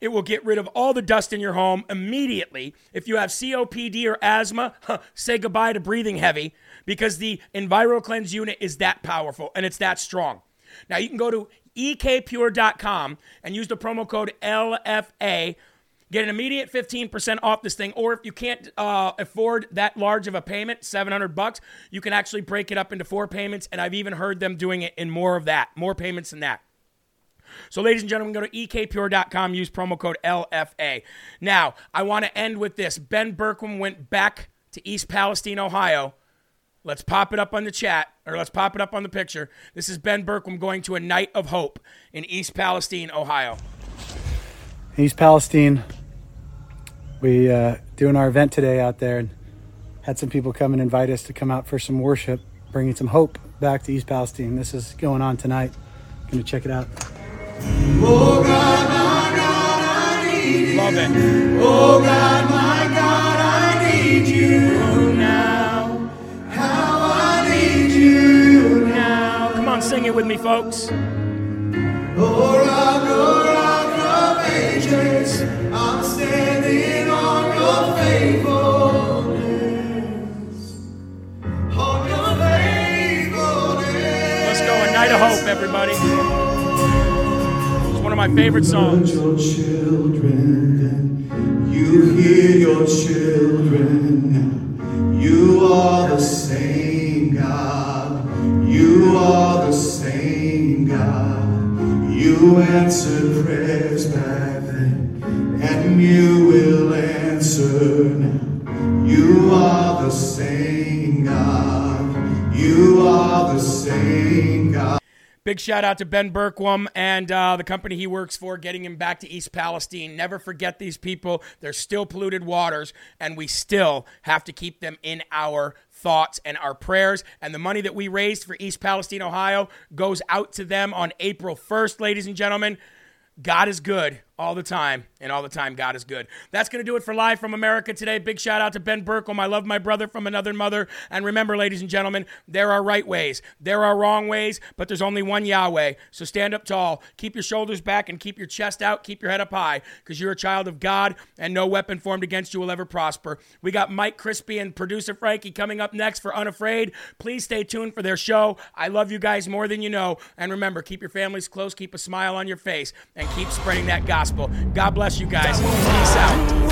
It will get rid of all the dust in your home immediately. If you have COPD or asthma, huh, say goodbye to breathing heavy because the EnviroKlenz unit is that powerful and it's that strong. Now you can go to ekpure.com and use the promo code LFA Get an immediate 15% off this thing, or if you can't uh, afford that large of a payment, 700 bucks, you can actually break it up into four payments, and I've even heard them doing it in more of that, more payments than that. So, ladies and gentlemen, go to ekpure.com, use promo code LFA. Now, I want to end with this. Ben Bergquam went back to East Palestine, Ohio. Let's pop it up on the chat, or let's pop it up on the picture. This is Ben Bergquam going to a night of hope in East Palestine, Ohio. East Palestine, we uh, doing our event today out there and had some people come and invite us to come out for some worship, bringing some hope back to East Palestine. This is going on tonight. Gonna check it out. Oh God, my God, I need. Love it. On, sing it with me, folks. Oh rock, oh rock of ages, I'm standing on your. Let's go. A night of hope, everybody. It's one of my favorite songs. You hear your children. Big shout out to Ben Bergquam and uh, the company he works for, getting him back to East Palestine. Never forget these people. They're still polluted waters, and we still have to keep them in our thoughts and our prayers. And the money that we raised for East Palestine, Ohio, goes out to them on April 1st, ladies and gentlemen. God is good all the time, and all the time, God is good. That's going to do it for Live from America today. Big shout out to Ben Bergquam. I love my brother from another mother. And remember, ladies and gentlemen, there are right ways, there are wrong ways, but there's only one Yahweh. So stand up tall, keep your shoulders back, and keep your chest out, keep your head up high, because you're a child of God, and no weapon formed against you will ever prosper. We got Mike Crispy and producer Frankie coming up next for Unafraid. Please stay tuned for their show. I love you guys more than you know. And remember, keep your families close, keep a smile on your face, and keep spreading that gospel. God bless you guys. Peace out.